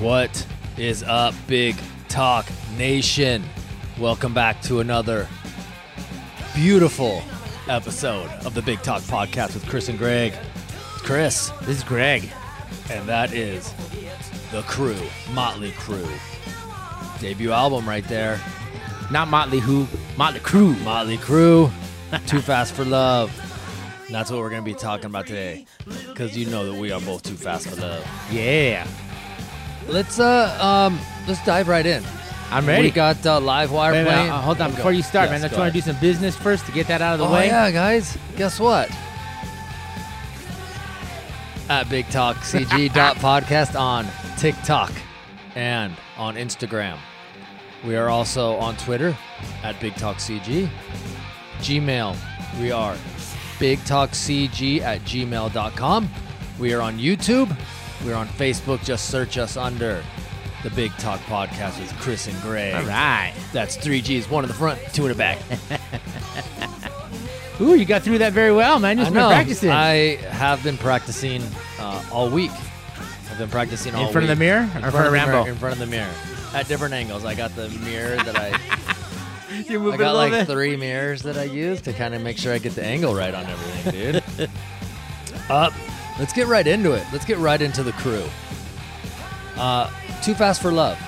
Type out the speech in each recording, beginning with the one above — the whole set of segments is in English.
What is up, Big Talk Nation? Welcome back to another beautiful episode of the Big Talk Podcast with Chris and Greg. Chris, This is Greg. and that is The Crew, Motley Crue. Debut album right there. Not Motley Who, Motley Crue. Motley Crue, Too Fast for Love. And that's what we're going to be talking about today. Because you know that we are both too fast for love. Yeah. Let's uh um let's dive right in. I'm ready. We got uh, live wire Wait, wait, playing. uh, hold on. Before you start, Yes, man, I just want to do some business first to get that out of the oh, way. yeah, guys. Guess what? At Big Talk CG podcast on TikTok and on Instagram. We are also on Twitter at Big Talk CG. Gmail, we are Big Talk CG at gmail.com. We are on YouTube. We're on Facebook. Just search us under the Big Talk Podcast with Chris and Greg. All right. That's three G's, one in the front, two in the back. Ooh, you got through that very well, man. Just I been practicing. I have been practicing uh, all week. I've been practicing all in front of the mirror In front front of the mirror, Rambo? in front of the mirror. At different angles. I got the mirror that I You're I moving got like three mirrors that I use to kind of make sure I get the angle right on everything, dude. uh, let's get right into it. Let's get right into the crew. Uh, Too Fast for Love.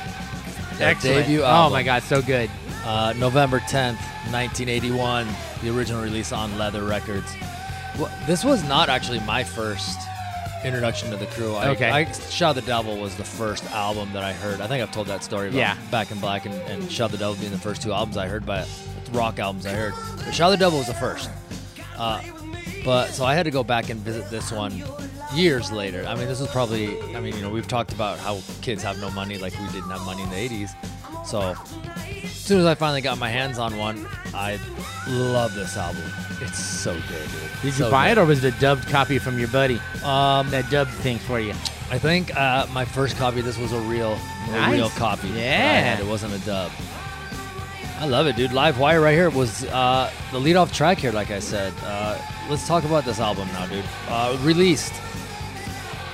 Their Excellent. debut oh my God, so good. Uh, November 10th, 1981, the original release on Leather Records. Well, this was not actually my first introduction to the crew. I, Okay. I, the Devil was the first album that I heard. I think I've told that story about Yeah. Back in Black and, and the Devil being the first two albums I heard, but rock albums I heard. But Shot the Devil was the first. Uh, but so I had to go back and visit this one years later. I mean, this was probably, I mean, you know, we've talked about how kids have no money like we didn't have money in the 80s. So as soon as I finally got my hands on one, I love this album. It's so good, dude. Did you buy good. it or was it a dubbed copy from your buddy? Um, That dubbed thing for you. I think uh, my first copy. This was a real, a Nice. real copy. Yeah. it wasn't a dub. I love it, dude. Live Wire right here was uh, the lead off track here. Like I said, uh, let's talk about this album now, dude. Uh, released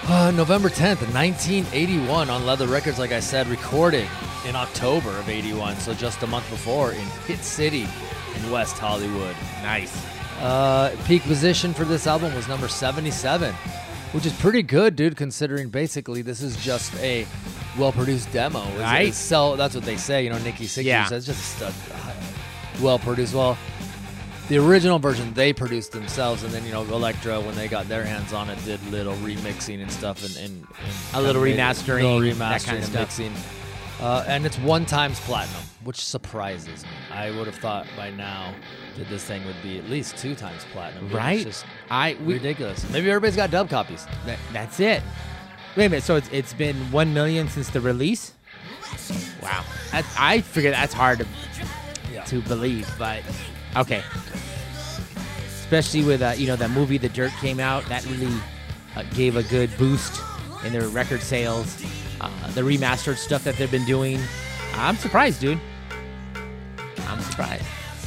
uh, November 10th, 1981 on Leather Records. Like I said, recorded in October of 81, so just a month before in Hit City in West Hollywood. Nice. Uh, peak position for this album was number 77, which is pretty good, dude, considering basically this is just a well-produced demo. Right. So that's what they say. You know, Nikki Sixers Yeah. says just a well-produced. Well, the original version they produced themselves, and then you know Elektra when they got their hands on it did little remixing and stuff, and, and, and A little made it- remastering, that kinda and stuff. mixing. Uh, and it's one times platinum, which surprises me. I would have thought by now that this thing would be at least two times platinum. Right? It's just I we, ridiculous. Maybe everybody's got dub copies. that, that's it. Wait a minute. So it's, it's been one million since the release. Wow. That, I figure that's hard to Yeah. to believe, but okay. Especially with uh, you know that movie The Dirt came out, that really uh, gave a good boost in their record sales. Uh, the remastered stuff that they've been doing, I'm surprised, dude. I'm surprised.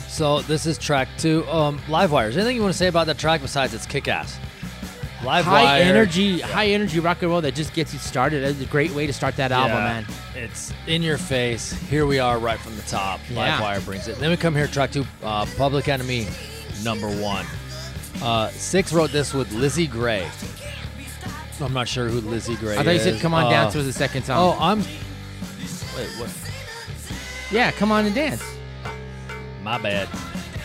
So this is track two. Um, Live Wires. Anything you want to say about that track besides it's kick ass? Live high Wire. energy, high energy rock and roll that just gets you started. That's a great way to start that album, Yeah, man. It's in your face. Here we are right from the top. Yeah. Live Wire brings it. Then we come here, track two, uh, Public Enemy, number one. Uh, Sixx wrote this with Lizzie Grey. I'm not sure who Lizzie Grey I thought you said "Come On Uh, Dance" was the second song. Oh, I'm. Wait, what? yeah, "Come On and Dance." My bad.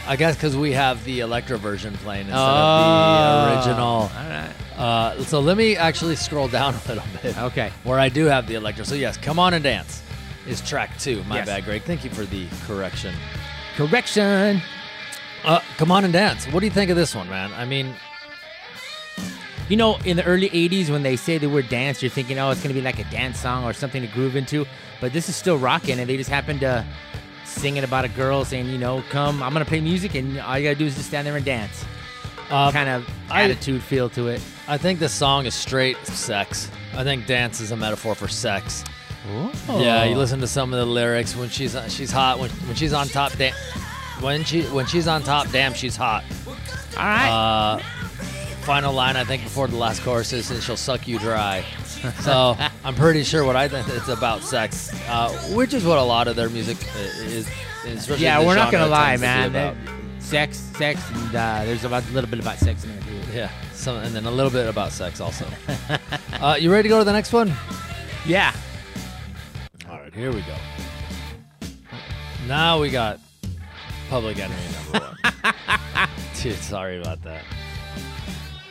I guess because we have the Elektra version playing instead Oh. of the original. All right. Uh, so let me actually scroll down a little bit. Okay. Where I do have the Elektra. So yes, Come On and Dance is track two. My Yes. bad, Greg. Thank you for the correction. Correction. Uh, Come On and Dance. What do you think of this one, man? I mean, You know, in the early 80s, when they say the word dance, you're thinking, oh, it's going to be like a dance song or something to groove into. But this is still rocking, and they just happened to sing it about a girl saying, you know, come, I'm going to play music, and all you got to do is just stand there and dance. uh, kind of I- attitude feel to it. I think this song is straight sex. I think dance is a metaphor for sex. Yeah, you listen to some of the lyrics when she's she's hot when when she's on top. Da- when she when she's on top, damn, she's hot. All right. Uh, final line I think before the last chorus is, is she'll suck you dry. So I'm pretty sure what I think it's about sex, uh, which is what a lot of their music is. especially yeah, we're not gonna lie, man. Sex, sex, and uh, there's about a little bit about sex in there too. Yeah, some, and then a little bit about sex also. uh, you ready to go to the next one? Yeah. All right, here we go. Now we got Public Enemy number one. Dude, sorry about that.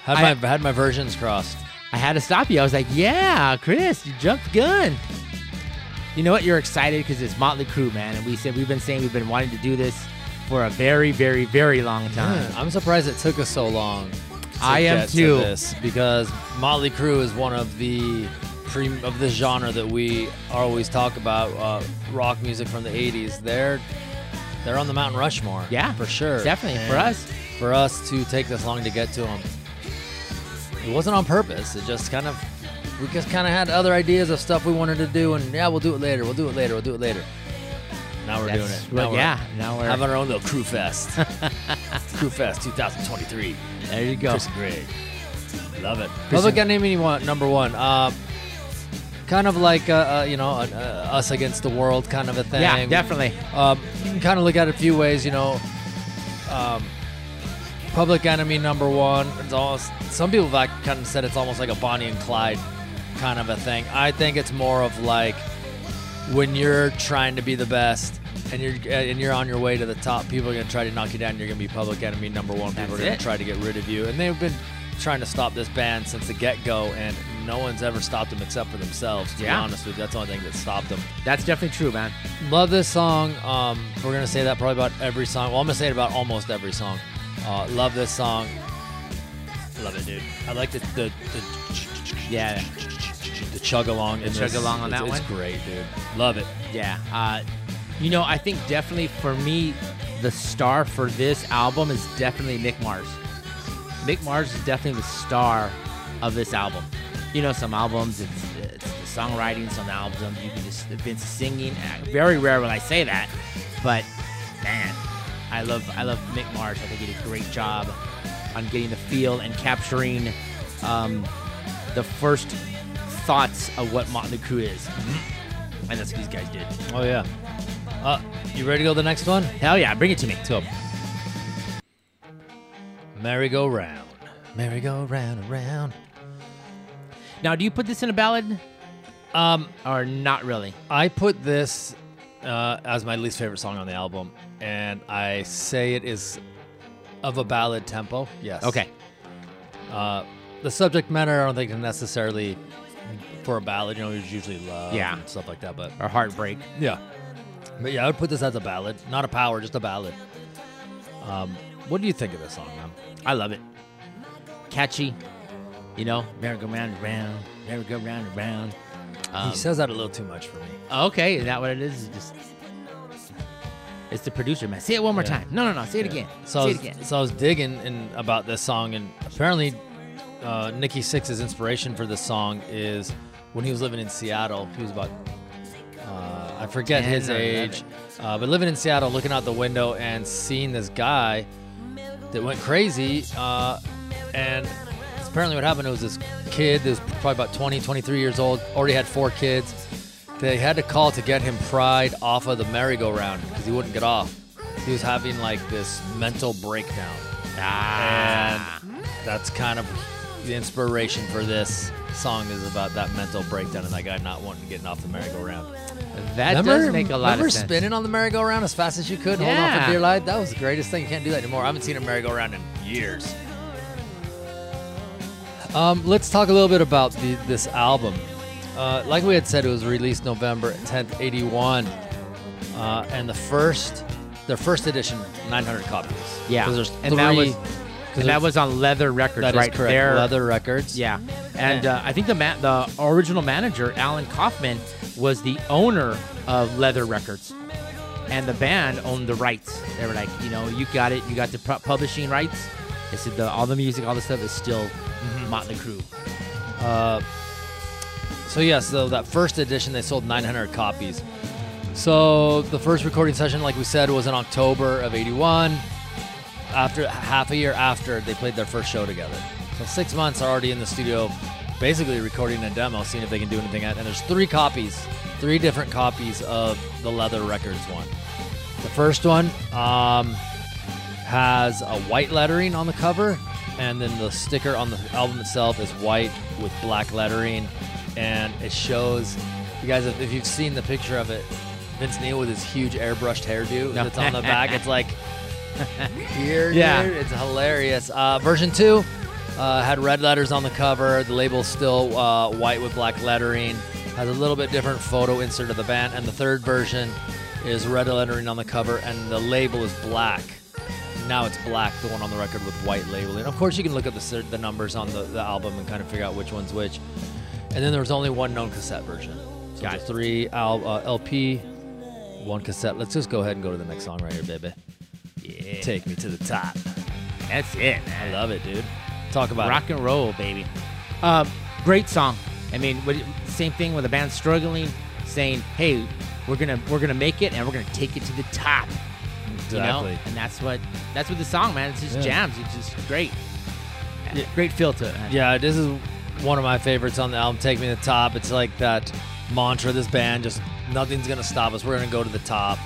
Had I- had my versions crossed. I had to stop you. I was like, "Yeah, Chris, you jumped the gun." You know what? You're excited because it's Motley Crue, man, and we said we've been saying we've been wanting to do this for a very, very, very long time. Yeah, I'm surprised it took us so long. I am get to too. this because Motley Crue is one of the pre- of the genre that we always talk about. Uh, rock music from the '80s. They're they're on the Mountain Rushmore. Yeah, for sure. definitely, for us. For us to take this long to get to them, it wasn't on purpose. It just kind of we just kind of had other ideas of stuff we wanted to do, and yeah, we'll do it later. We'll do it later. We'll do it later. Now we're doing That's- it. well, Now yeah, now we're having our own little Crew Fest. Crew Fest 2023. there. You go. Chris and Greg. Love it. Public Enemy number one. Uh, kind of like, uh, uh, you know, uh, us against the world kind of a thing. Yeah, definitely. Um, you can kind of look at it a few ways, you know. Um, Public Enemy number one. It's almost, some people have kind of said it's almost like a Bonnie and Clyde kind of a thing. I think it's more of like when you're trying to be the best and you're and you're on your way to the top, people are gonna try to knock you down. You're gonna be Public Enemy number one. People That's are gonna it. try to get rid of you, and they've been trying to stop this band since the get go, and no one's ever stopped them except for themselves. To Yeah. be honest with you, that's the only thing that stopped them. That's definitely true, man. Love this song. Um, we're gonna say that probably about every song. Well, I'm gonna say it about almost every song. Uh, love this song. Love it, dude. I like the the the, Yeah, the chug along. The chug along on that it's one? It's great, dude. Love it. yeah. Uh, you know, I think definitely for me, the star for this album is definitely Mick Mars. Mick Mars is definitely the star of this album. You know, some albums it's, it's the songwriting, some albums you can just Vince singing. Uh, Very rare when I say that, but I love I love Mick Mars. I think he did a great job on getting the feel and capturing um, the first thoughts of what Motley Crue is, and that's what these guys did. Oh yeah. Uh, you ready to go to the next one? Hell yeah, bring it to me. So, merry-go-round, merry-go-round around. Now, do you put this in a ballad Um, or not really? I put this uh, as my least favorite song on the album, and I say it is of a ballad tempo. Yes. Okay. Uh, the subject matter, I don't think is necessarily for a ballad. You know, it's usually love Yeah. and stuff like that. But Or heartbreak. yeah, but yeah, I would put this as a ballad, not a power, just a ballad. Um, what do you think of this song, man? I love it. Catchy. You know, merry-go-round around, merry-go-round around. Um, he says that a little too much for me. okay, is that what it is? It's just it's the producer, man. Say it one more Yeah. time. No, no, no. Say it again. So I Say was, it again. so I was digging in about this song, and apparently, uh, Nikki Sixx's inspiration for this song is when he was living in Seattle. He was about, uh, I forget his age, uh, but living in Seattle, looking out the window and seeing this guy that went crazy, uh, and apparently what happened it was this kid that was probably about 20, 23 years old, already had four kids. They had to call to get him pried off of the merry-go-round because he wouldn't get off. He was having like this mental breakdown. Ah. And that's kind of the inspiration for this song is about that mental breakdown and that guy not wanting to get off the merry-go-round. that remember, does make a lot remember of sense. Remember spinning on the merry-go-round as fast as you could, holding on Yeah. for dear life? That was the greatest thing. You can't do that anymore. I haven't seen a merry-go-round in years. Um, let's talk a little bit about the, this album. Uh, like we had said, it was released November 10th, 81. Uh, and the first, their first edition, 900 copies. Yeah. there's And that three- was- And that was on Leather Records, that is right correct. there. Leather Records. Yeah, and uh, I think the ma- the original manager Allan Coffman was the owner of Leather Records, and the band owned the rights. They were like, you know, you got it, you got the pu- publishing rights. They said the, all the music, all the stuff is still Motley Crue. So yeah, so that first edition they sold 900 copies. So the first recording session, like we said, was in October of '81. After half a year after they played their first show together, so six months already in the studio, basically recording a demo, seeing if they can do anything. And there's three copies, three different copies of the Leather Records one. The first one um, has a white lettering on the cover, and then the sticker on the album itself is white with black lettering, and it shows. You guys, if if you've seen the picture of it, Vince Neil with his huge airbrushed hairdo No. that's on the back, it's like here, Yeah. dude. It's hilarious. Uh, version two uh, had red letters on the cover. The label's still uh, white with black lettering. Has a little bit different photo insert of the band. And the third version is red lettering on the cover, and the label is black. Now it's black, the one on the record with white labeling. Of course, you can look at the, the numbers on the, the album and kind of figure out which one's which. And then there was only one known cassette version. So Got it. three al- uh, LP, one cassette. Let's just go ahead and go to the next song right here, baby. Yeah. Take me to the top. That's it, I love it, dude. Talk about Rock and roll, baby. Um, great song. I mean, same thing with a band struggling, saying, "Hey, we're gonna we're gonna make it, and we're gonna take it to the top." it. You know, Exactly. and that's what that's what the song, man. It's just Yeah. jams. It's just great. Yeah. Great feel to it. man. Yeah, this is one of my favorites on the album. Take me to the top. It's like that mantra. of This band just nothing's gonna stop us. We're gonna go to the top.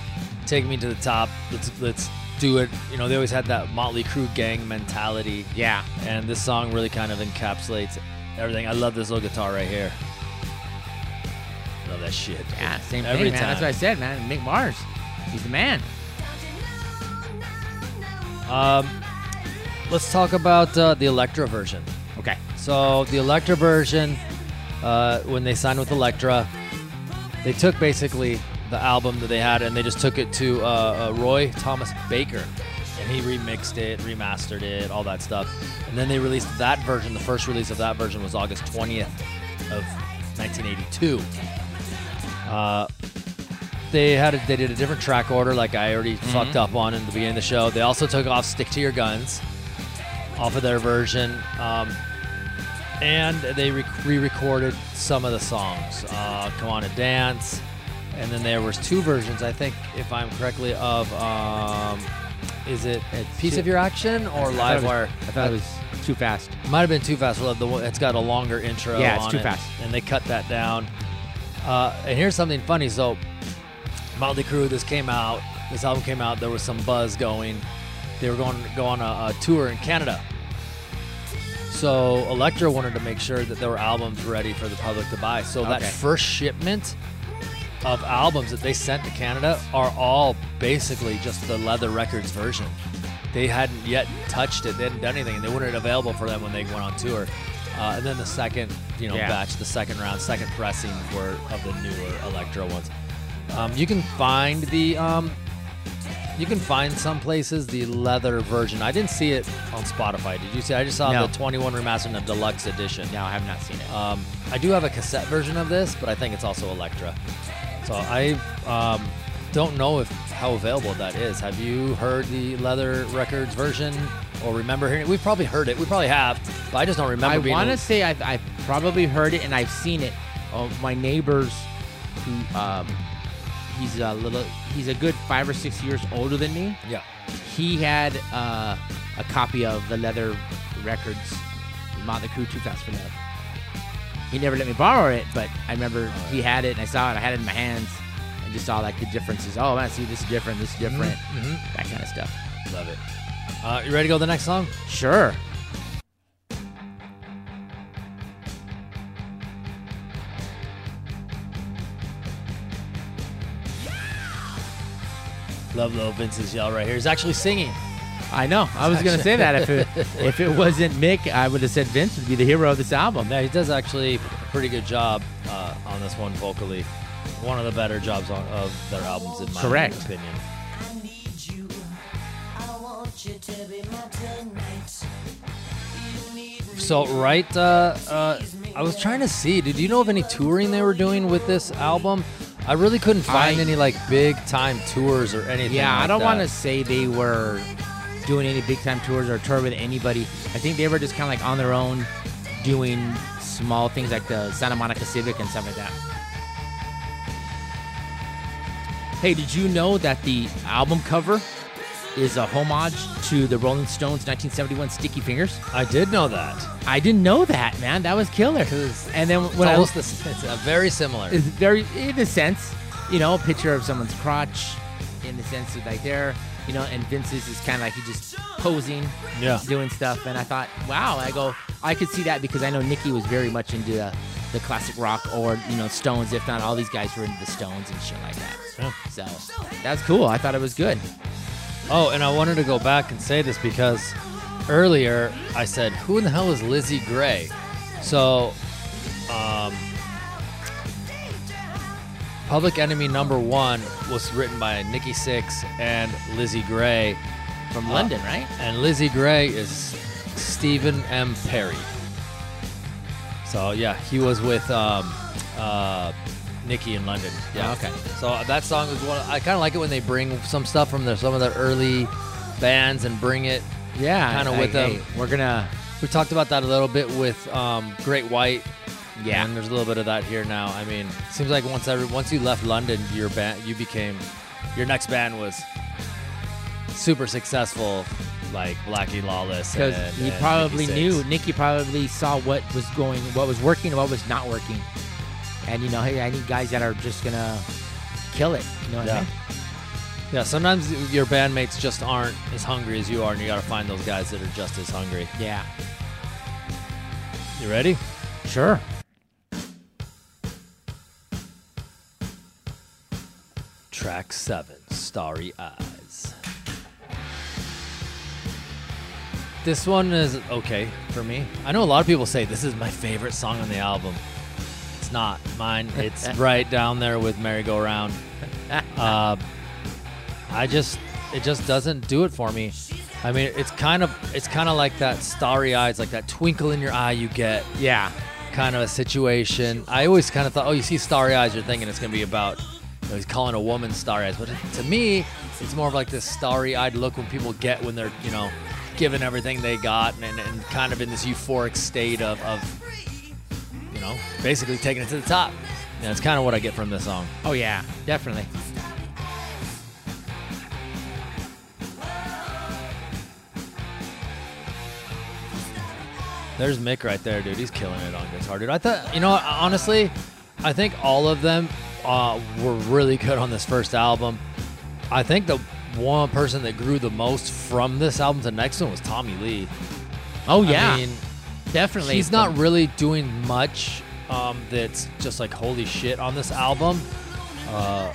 Take me to the top. Let's let's do it. You know, they always had that Motley Crue gang mentality, yeah. and this song really kind of encapsulates everything. I love this little guitar right here. Love that shit. Yeah, same Every thing, man. That's what I said, man. Mick Mars, he's the man. Um, let's talk about uh, the Elektra version. Okay. So the Elektra version, uh, when they signed with Elektra, they took basically the album that they had and they just took it to uh, uh, Roy Thomas Baker, and he remixed it, remastered it, all that stuff, and then they released that version. The first release of that version was August 20th of 1982. Uh, they had a, they did a different track order, like I already fucked up on in the beginning of the show. They also took off "Stick to Your Guns" off of their version. Um, and they re-recorded some of the songs uh, come on and dance and then there was two versions i think if i'm correctly of um, is it a piece of your action or livewire I thought it was too fast. it might have been too fast. Well, the one- it's got a longer intro. Yeah, it's on too it, fast. and they cut that down. Uh, and here's something funny. So, Motley Crue, this came out. This album came out. There was some buzz going. They were going to go on a, a tour in Canada. So Elektra wanted to make sure that there were albums ready for the public to buy. So that Okay. first shipment of albums that they sent to Canada are all basically just the Leather Records version. They hadn't yet touched it. They hadn't done anything. They weren't available for them when they went on tour. Uh, and then the second, you know, Yeah. batch, the second round, second pressing were of the newer Elektra ones. Um, you can find the, um, you can find some places the leather version. I didn't see it on Spotify. Did you see? I just saw No. the 21 remastered and the deluxe edition. No, I have not seen it. Um, I do have a cassette version of this, but I think it's also Elektra. So I um, don't know if how available that is. Have you heard the Leather Records version, or remember hearing it? We've probably heard it. We probably have, but I just don't remember. I being want to say I've, I've probably heard it and I've seen it. Oh, my neighbors, who um, he's a little, he's a good five or six years older than me. Yeah. He had uh, a copy of the Leather Records Motley Crue Too Fast for Love. He never let me borrow it, but I remember Oh, he had it and I saw it. I had it in my hands and just saw like the differences. Oh man, see this is different. This is different. Mhm. That kind of stuff. Love it. Uh, you ready to go to the next song? Sure. Love little Vince's yell right here. He's actually singing. I know. I was gonna say that if it if it wasn't Mick, I would have said Vince would be the hero of this album. Yeah, he does actually a pretty good job uh, on this one vocally. One of the better jobs on, of their albums, in my Correct. opinion. I need you. I want you to be my tonight. You need me. So right, uh, uh, I was trying to see. Did you know of any touring they were doing with this album? I really couldn't find I- any like big time tours or anything. Yeah, I don't want to say they were doing any big time tours or tour with anybody. I think they were just kind of like on their own, doing small things like the Santa Monica Civic and stuff like that. Hey, did you know that the album cover is a homage to the Rolling Stones 1971 Sticky Fingers. I did know that. I didn't know that, man. That was killer. And then It's when I almost the, it's uh, very similar. is very in a sense, you know, a picture of someone's crotch, in the sense of like there, you know, and Vince's is kind of like he just posing, Yeah. doing stuff. And I thought, wow, I go, I could see that because I know Nikki was very much into uh, the classic rock or you know Stones. If not, all these guys were into the Stones and shit like that. Yeah. So that's cool. I thought it was good. Oh, and I wanted to go back and say this because earlier I said, "Who in the hell is Lizzie Grey?" So, um, Public Enemy Number One was written by Nikki Sixx and Lizzie Grey, From Uh, London, right? and Lizzie Grey is Stephen M. Perry. So yeah, he was with um, uh, Nikki in London. Yeah. Oh, okay. So that song is one. I kind of like it when they bring some stuff from the, some of the early bands and bring it. Yeah, Kinda like, with them. hey, We're gonna, We talked about that a little bit with um, Great White. yeah, And there's a little bit of that here now. I mean, it seems like once every once you left London, your band you became your next band was super successful, like Blackie Lawless. because he and probably Nikki knew. Nikki probably saw what was going, what was working, and what was not working. And you know, hey, I need guys that are just gonna kill it. You know what I Yeah. mean? Yeah, sometimes your bandmates just aren't as hungry as you are, and you got to find those guys that are just as hungry. Yeah, You ready? sure. Track seven, Starry Eyes. This one is okay for me. I know a lot of people say this is my favorite song on the album. It's not mine. It's right down there with Merry Go Round. Uh, I just, it just doesn't do it for me. I mean, it's kind of, it's kind of like that starry eyes, like that twinkle in your eye you get Yeah, kind of a situation. I always kind of thought, oh, you see starry eyes, you're thinking it's going to be about, you know, he's calling a woman starry eyes. But to me, it's more of like this starry eyed look when people get when they're, you know, giving everything they got and, and, and kind of in this euphoric state of, of, know, basically taking it to the top. And that's kind of what I get from this song. Oh yeah, definitely. There's Mick right there, dude. He's killing it on guitar, dude. I thought, you know, honestly, I think all of them uh, were really good on this first album. I think the one person that grew the most from this album to the next one was Tommy Lee. Oh yeah, I mean, definitely. he's not really doing much um, that's just like holy shit on this album. Uh,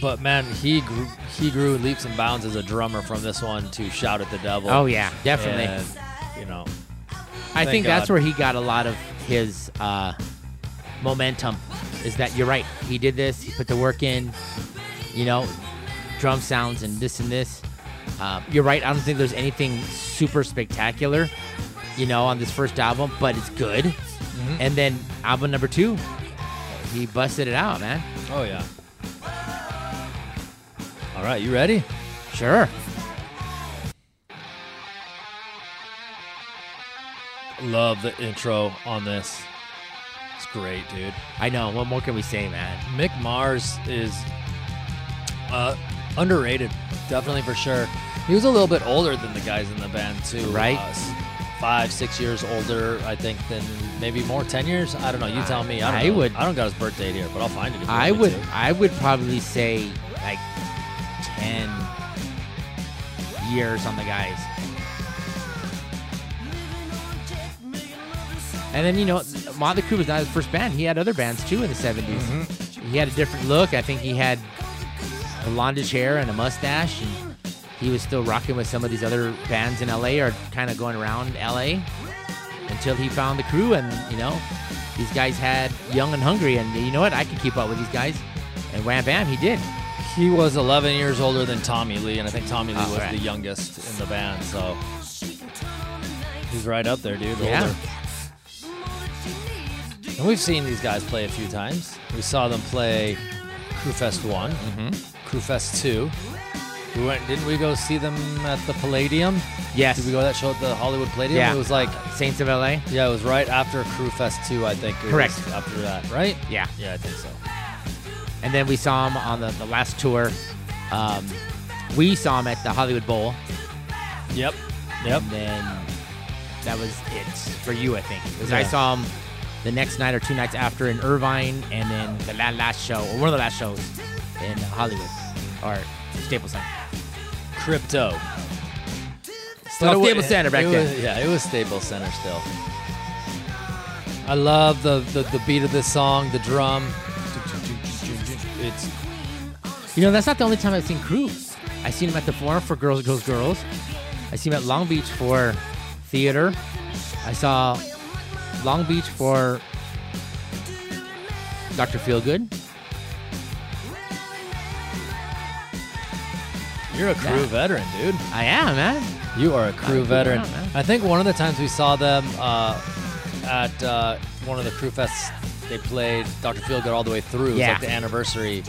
but man, he grew, he grew leaps and bounds as a drummer from this one to "Shout at the Devil." Oh yeah, definitely. And, you know, I think that's where he got a lot of his uh, momentum. Is that you're right? He did this. He put the work in. You know, drum sounds and this and this. Uh, you're right. I don't think there's anything super spectacular, you know, on this first album, but it's good. Mm-hmm. And then album number two, he busted it out, man. Oh yeah. All right, you ready? Sure. Love the intro on this. It's great, dude. I know. What more can we say, man? Mick Mars is uh, underrated, definitely for sure. He was a little bit older than the guys in the band too, Right. Uh, five, six years older, I think, than maybe more, ten years. I don't know. You tell me. I, don't I know. would- I don't got his birth date here, but I'll find it. I would. to. I would probably say like ten years on the guys. And then you know, Motley Crue was not his first band. He had other bands too in the 70s. Mm-hmm. He had a different look. I think he had a blondish hair and a mustache, and he was still rocking with some of these other bands in LA or kind of going around LA until he found the crew. And you know, these guys had Young and Hungry, and you know what? I could keep up with these guys. And wham bam, he did. He was 11 years older than Tommy Lee, and I think Tommy Lee Oh, was right. the youngest in the band. So he's right up there, dude. Yeah. Older. And we've seen these guys play a few times. We saw them play Crewfest one, Mm-hmm. Crewfest two. We went, didn't we go see them at the Palladium? Yes. Did we go to that show at the Hollywood Palladium? Yeah. It was like, Saints of LA. yeah, it was right after Crewfest two, I think. It was Correct. After that, right? Yeah. Yeah, I think so. And then we saw him on the, the last tour, um, we saw him at the Hollywood Bowl, Yep. Yep. and then that was it for you, I think. Because I saw him the next night or two nights after in Irvine, and then the last show or one of the last shows in Hollywood or Staples Center. Crypto. Still Staples Center back it then. was- yeah, it was Staples Center still. I love the, the, the beat of this song, the drum. It's You know, that's not the only time I've seen Crew. I've seen him at the Forum for Girls, Girls, Girls. I seen him at Long Beach for theater. I saw Long Beach for Dr. Feelgood. You're a crew Yeah. veteran, dude. I am, man. You are a crew veteran. I think one of the times we saw them uh, at uh, one of the crew fests, they played Dr. Feelgood all the way through. It was Yeah. like the anniversary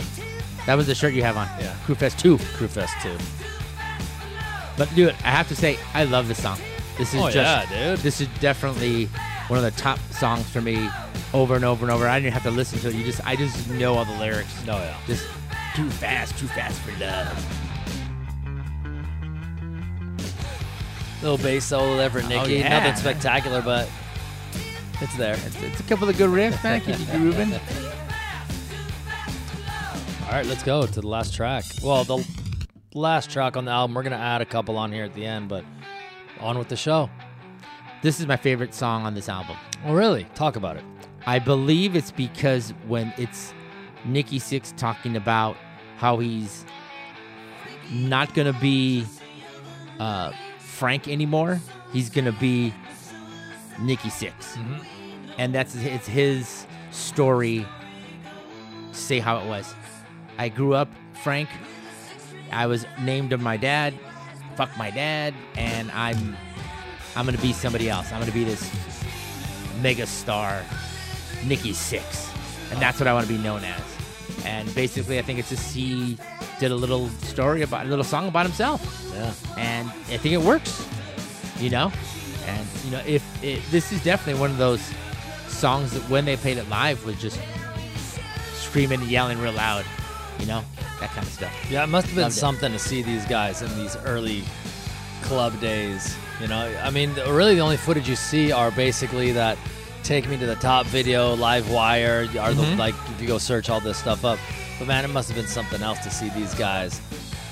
That was the shirt you have on. Yeah. Crew Fest 2. crew fest too. But dude, I have to say, I love this song. This is Oh, just yeah, dude. This is definitely one of the top songs for me over and over and over. I didn't have to listen to it. You just I just know all the lyrics. No, yeah. Just too fast, too fast for love. Little bass solo there for Nikki. Oh, yeah. Nothing spectacular, but it's there. It's, it's a couple of good riffs, man. Keep you grooving. All right, let's go to the last track. Well, the last track on the album. We're gonna add a couple on here at the end, but on with the show. This is my favorite song on this album. Oh, really? Talk about it. I believe it's because when it's Nikki Sixx talking about how he's not gonna be uh, Frank anymore, he's gonna be Nikki Sixx mm-hmm. and that's it's his story. Say how it was. I grew up Frank. I was named of my dad. Fuck my dad, and I'm I'm gonna be somebody else. I'm gonna be this mega star, Nikki Sixx, and that's what I want to be known as. And basically, I think it's just he did a little story about a little song about himself, Yeah. and I think it works. You know, and you know if it, this is definitely one of those songs that when they played it live was just screaming and yelling real loud. You know, that kind of stuff. Yeah, it must have been Loved it. something to see these guys in these early club days. You know, I mean, really the only footage you see are basically that "Take Me to the Top" video, Live Wire, are the Mhm. like if you go search all this stuff up. But man, it must have been something else to see these guys.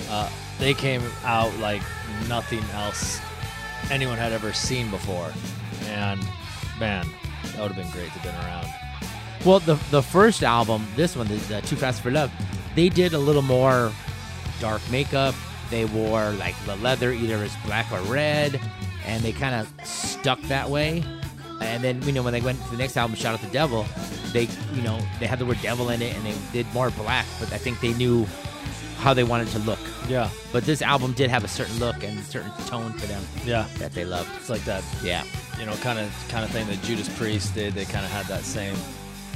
Uh, they came out like nothing else anyone had ever seen before, and man, that would have been great to have been around. Well, the the first album, this one, the, the Too Fast for Love, they did a little more dark makeup. They wore like the leather either as black or red, and they kind of stuck that way. And then you know when they went to the next album, Shout at the Devil, they you know they had the word devil in it, and they did more black. But I think they knew how they wanted to look. Yeah, But this album did have a certain look and a certain tone to them yeah, that they loved. it's like that Yeah. you know, kind of kind of thing that Judas Priest did. They kind of had that same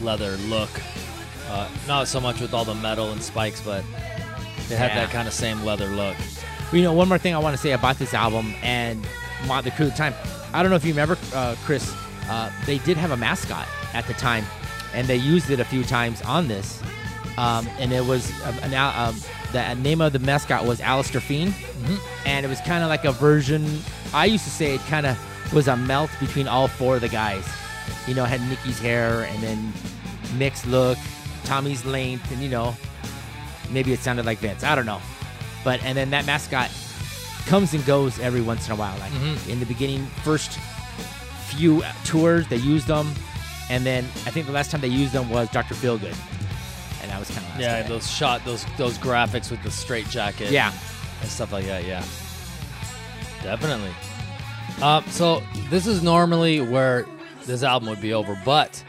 leather look. Uh, not so much with all the metal and spikes, but they had Yeah. that kind of same leather look. You know, one more thing I want to say about this album and Motley Crue at the time. I don't know if you remember, uh, Chris. Uh, they did have a mascot at the time, and they used it a few times on this. Um, and it was an, al- um, the name of the mascot was Allister Fiend, and it was kind of like a version. I used to say it kind of was a melt between all four of the guys. You know, had Nikki's hair and then Mick's look, Tommy's length, and you know, maybe it sounded like Vince. I don't know. But and then that mascot comes and goes every once in a while. Like Mhm. in the beginning, first few tours they used them, and then I think the last time they used them was Dr. Feelgood, and that was kind of Yeah, those shot those those graphics with the straight jacket. yeah. and stuff like that. Yeah, definitely. Uh, so this is normally where this album would be over, but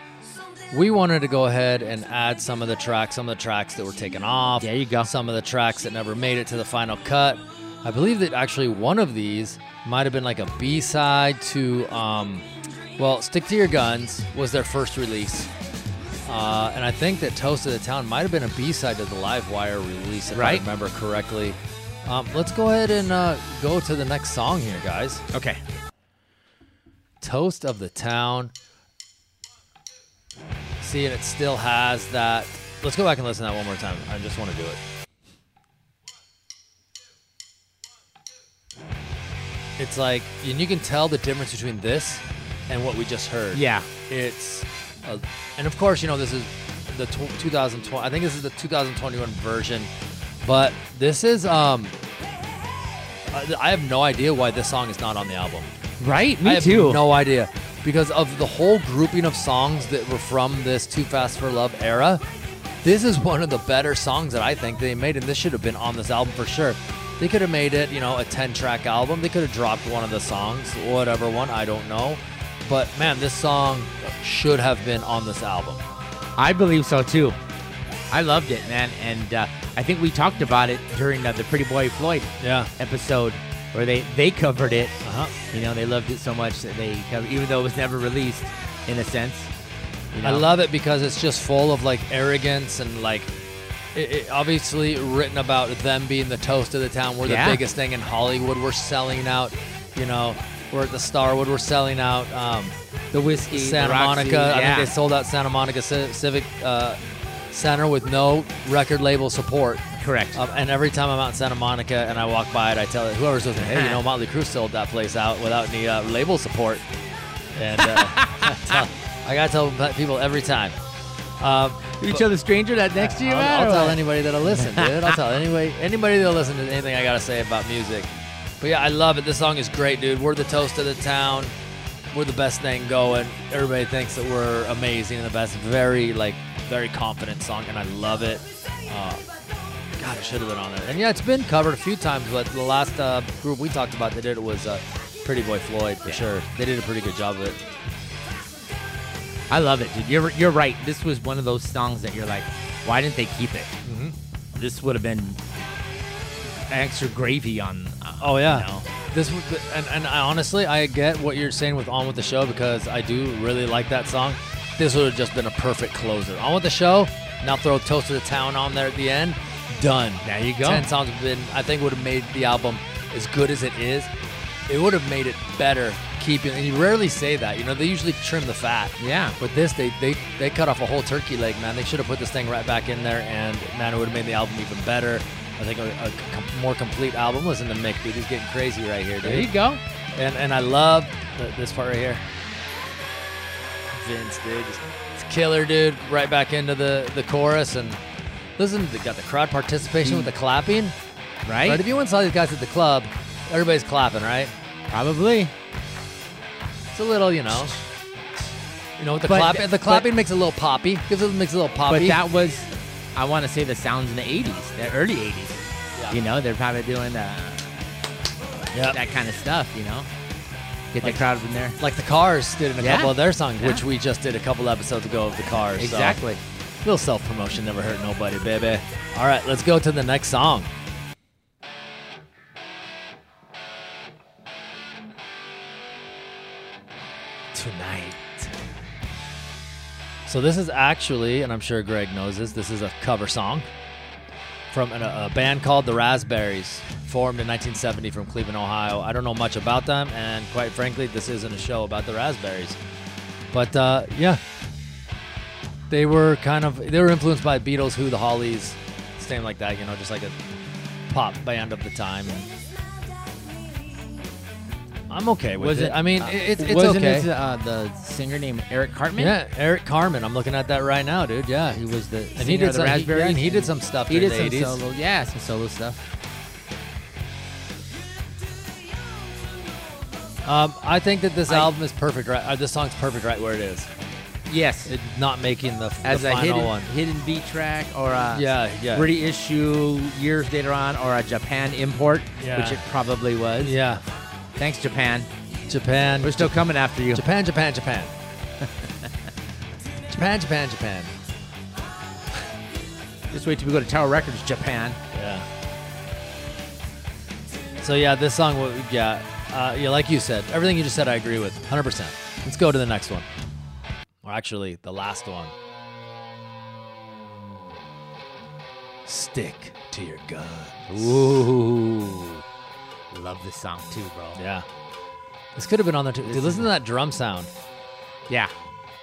we wanted to go ahead and add some of the tracks, some of the tracks that were taken off. There you go. Some of the tracks that never made it to the final cut. I believe that actually one of these might have been like a B side to, um, well, Stick to Your Guns was their first release. Uh, and I think that Toast of the Town might have been a B side to the Live Wire release, if Right. I remember correctly. Um, let's go ahead and uh, go to the next song here, guys. Okay. Toast of the Town. See, and it still has that. Let's go back and listen to that one more time. I just want to do it. It's like, and you can tell the difference between this and what we just heard. Yeah. It's, a, and of course, you know, this is the tw 2020. I think this is the 2021 version, but this is. um I have no idea why this song is not on the album. Right. I Me have too. No idea. Because of the whole grouping of songs that were from this Too Fast for Love era, this is one of the better songs that I think they made, and this should have been on this album for sure. They could have made it, you know, a 10 track album. They could have dropped one of the songs, whatever one, I don't know. But man, this song should have been on this album. I believe so too. I loved it, man, and uh, I think we talked about it during uh, the Pretty Boy Floyd Yeah. episode where they they covered it. Uh-huh. You know, they loved it so much that they covered, even though it was never released, in a sense. You I love it because it's just full of like arrogance and like it, it obviously written about them being the toast of the town. We're Yeah. the biggest thing in Hollywood. We're selling out. You know, we're at the Starwood. We're selling out. Um, the Whisky, Santa the Monica. I think they sold out Santa Monica Ci- Civic uh, Center with no record label support. Correct. Um, and every time I'm out in Santa Monica and I walk by it, I tell it, whoever's listening, hey, you know, Motley Crue sold that place out without any uh, label support. And uh, I tell- I gotta tell people every time. Um, you tell the stranger that next to you, I'll, man, I'll tell what? anybody that'll listen, dude. I'll tell anybody anybody that'll listen to anything I gotta say about music. But yeah, I love it. This song is great, dude. We're the toast of the town. We're the best thing going. Everybody thinks that we're amazing and the best. Very like very confident song, and I love it. Uh, God, it should have been on there. And yeah, it's been covered a few times, but the last uh, group we talked about that did it was uh, Pretty Boy Floyd for sure. They did a pretty good job of it. I love it, dude. You're you're right. This was one of those songs that you're like, why didn't they keep it? Mhm. This would have been extra gravy on. Uh, Oh yeah. you know. This was, and and I honestly I get what you're saying with on with the show because I do really like that song. This would have just been a perfect closer. On with the show. Now throw Toast of the Town on there at the end. Done. There you go. Ten songs have been. I think would have made the album as good as it is. It would have made it better keeping. And you rarely say that. You know they usually trim the fat. Yeah. But this, they, they they cut off a whole turkey leg, man. They should have put this thing right back in there, and man, it would have made the album even better. I think a, a com- more complete album. Listen to Mick, dude. He's getting crazy right here, dude. There you go. And and I love th- this part right here. Vince, dude, it's killer, dude. Right back into the the chorus, and listen, they got the crowd participation with the hmm. clapping. Right? Right? If you went and saw these guys at the club, everybody's clapping, right? Probably. It's a little, you know. You know, the But- clapping. The but- clapping makes it a little poppy. Gives it makes it a little poppy. But that was, I want to say, the sounds in the '80s, the early '80s. Yeah. You know, they're probably doing uh, Yep. that kind of stuff. You know, get Like- the crowd in there. like the Cars did in a Yeah. couple of their songs, Yeah. which we just did a couple episodes ago of the Cars. so- Exactly. little self promotion never hurt nobody, baby. All right, let's go to the next song. So this is actually, and I'm sure Greg knows this. This is a cover song from an, a band called the Raspberries, formed in 1970 from Cleveland, Ohio. I don't know much about them, and quite frankly, this isn't a show about the Raspberries. But uh, yeah, they were kind of they were influenced by Beatles, Who, the Hollies, same like that. You know, just like a pop band of the time. I'm okay with was it. I mean, uh, it's it's wasn't okay. it uh, the singer named Eric Cartman? yeah, Eric Carmen. I'm looking at that right now, dude. Yeah, He was the and singer he did some, he- yeah, and he did some stuff. He did the some 80s. solo. Yeah, some solo stuff. Um, I think that this I- album is perfect. Right, uh, this song's perfect right where it is. Yes, It, not making the, as the a final hidden one. hidden beat track or a Yeah, yeah. reissue years later on or a Japan import, Yeah. which it probably was. Yeah, Thanks, Japan. Japan. We're still coming after you. Japan, Japan, Japan. Japan, Japan, Japan. Just wait till we go to Tower Records, Japan. Yeah. So yeah, this song, wa- yeah, uh, yeah, like you said, everything you just said, I agree with, hundred percent. Let's go to the next one, or actually, the last one. Stick to your gun. Ooh. I love this song too, bro. Yeah. This could have been on there too. Dude, listen to that drum sound. Yeah.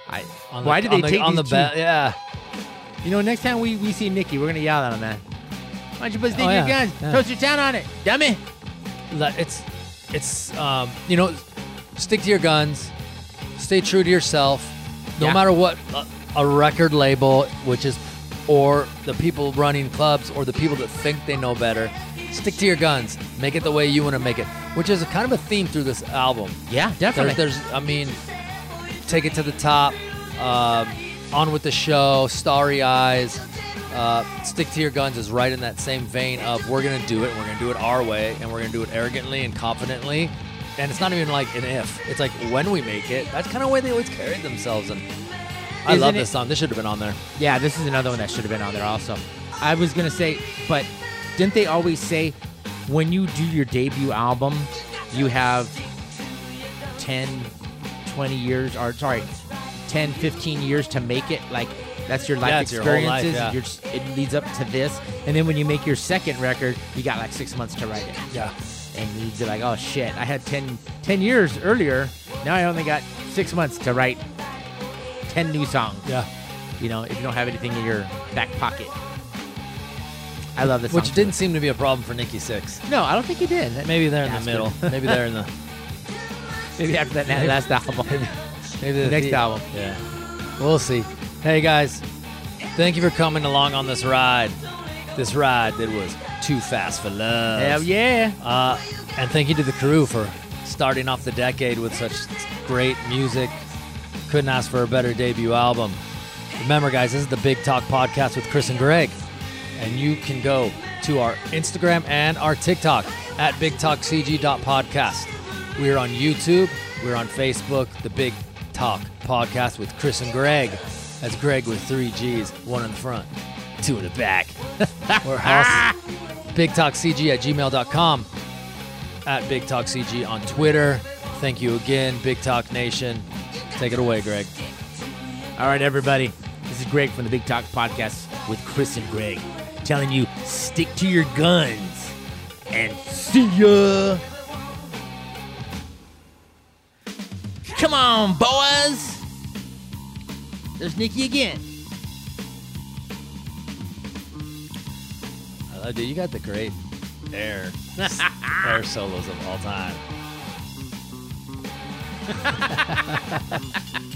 I, On why the, did they on the, take on the these ba- two- Yeah. You know, next time we, we see Nikki, we're gonna yell at him, man. Why don't you put stick Oh, your yeah, guns? yeah. Toast your town on it, dummy. It's it's um, you know, stick to your guns, stay true to yourself, no Yeah. matter what a, a record label, which is, or the people running clubs, or the people that think they know better. Stick to your guns. Make it the way you want to make it, which is kind of a theme through this album. Yeah, There's, definitely. there's, I mean, take it to the top. Um, on with the show. Starry eyes. Uh, stick to your guns is right in that same vein of we're gonna do it. We're gonna do it our way, and we're gonna do it arrogantly and confidently. And it's not even like an if. It's like when we make it. That's kind of way they always carried themselves. And I Isn't love it- this song. This should have been on there. Yeah, this is another one that should have been on there also. I was gonna say, but didn't they always say when you do your debut album, you have 10, 20 years, or sorry, 10, 15 years to make it? Like that's your life Yeah, it's your life, experiences. yeah. You're it leads up to this, and then when you make your second record, you got like six months to write it. Yeah. and you'd be like, oh shit, I had 10, 10 years earlier. Now I only got six months to write 10 new songs. Yeah. You know, if you don't have anything in your back pocket. I love this Which didn't seem to be a problem for Nikki Sixx. No, I don't think he did. Maybe they're in the middle. Maybe they're in the. Maybe after that Maybe- last album. Maybe The next album. Yeah. We'll see. Hey guys, thank you for coming along on this ride. This ride that was too fast for love. Hell yeah. Uh, and thank you to the Crue for starting off the decade with such great music. Couldn't ask for a better debut album. Remember, guys, this is the Big Talk Podcast with Chris and Gregg. And you can go to our Instagram and our TikTok at bigtalkcg.podcast. We're on YouTube. We're on Facebook, the Big Talk Podcast with Chris and Gregg. That's Gregg with three G's, one in the front, two in the back. We're also ah! bigtalkcg at gmail.com at Big Talk CG on Twitter. Thank you again, Big Talk Nation. Take it away, Gregg. All right, everybody. This is Gregg from the Big Talk Podcast with Chris and Gregg telling you stick to your guns and see ya. Come on, boys. There's Nikki again. Uh, dude, you got the great air air solos of all time.